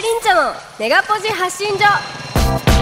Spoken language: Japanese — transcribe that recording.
リンチョのネガポジ発信所。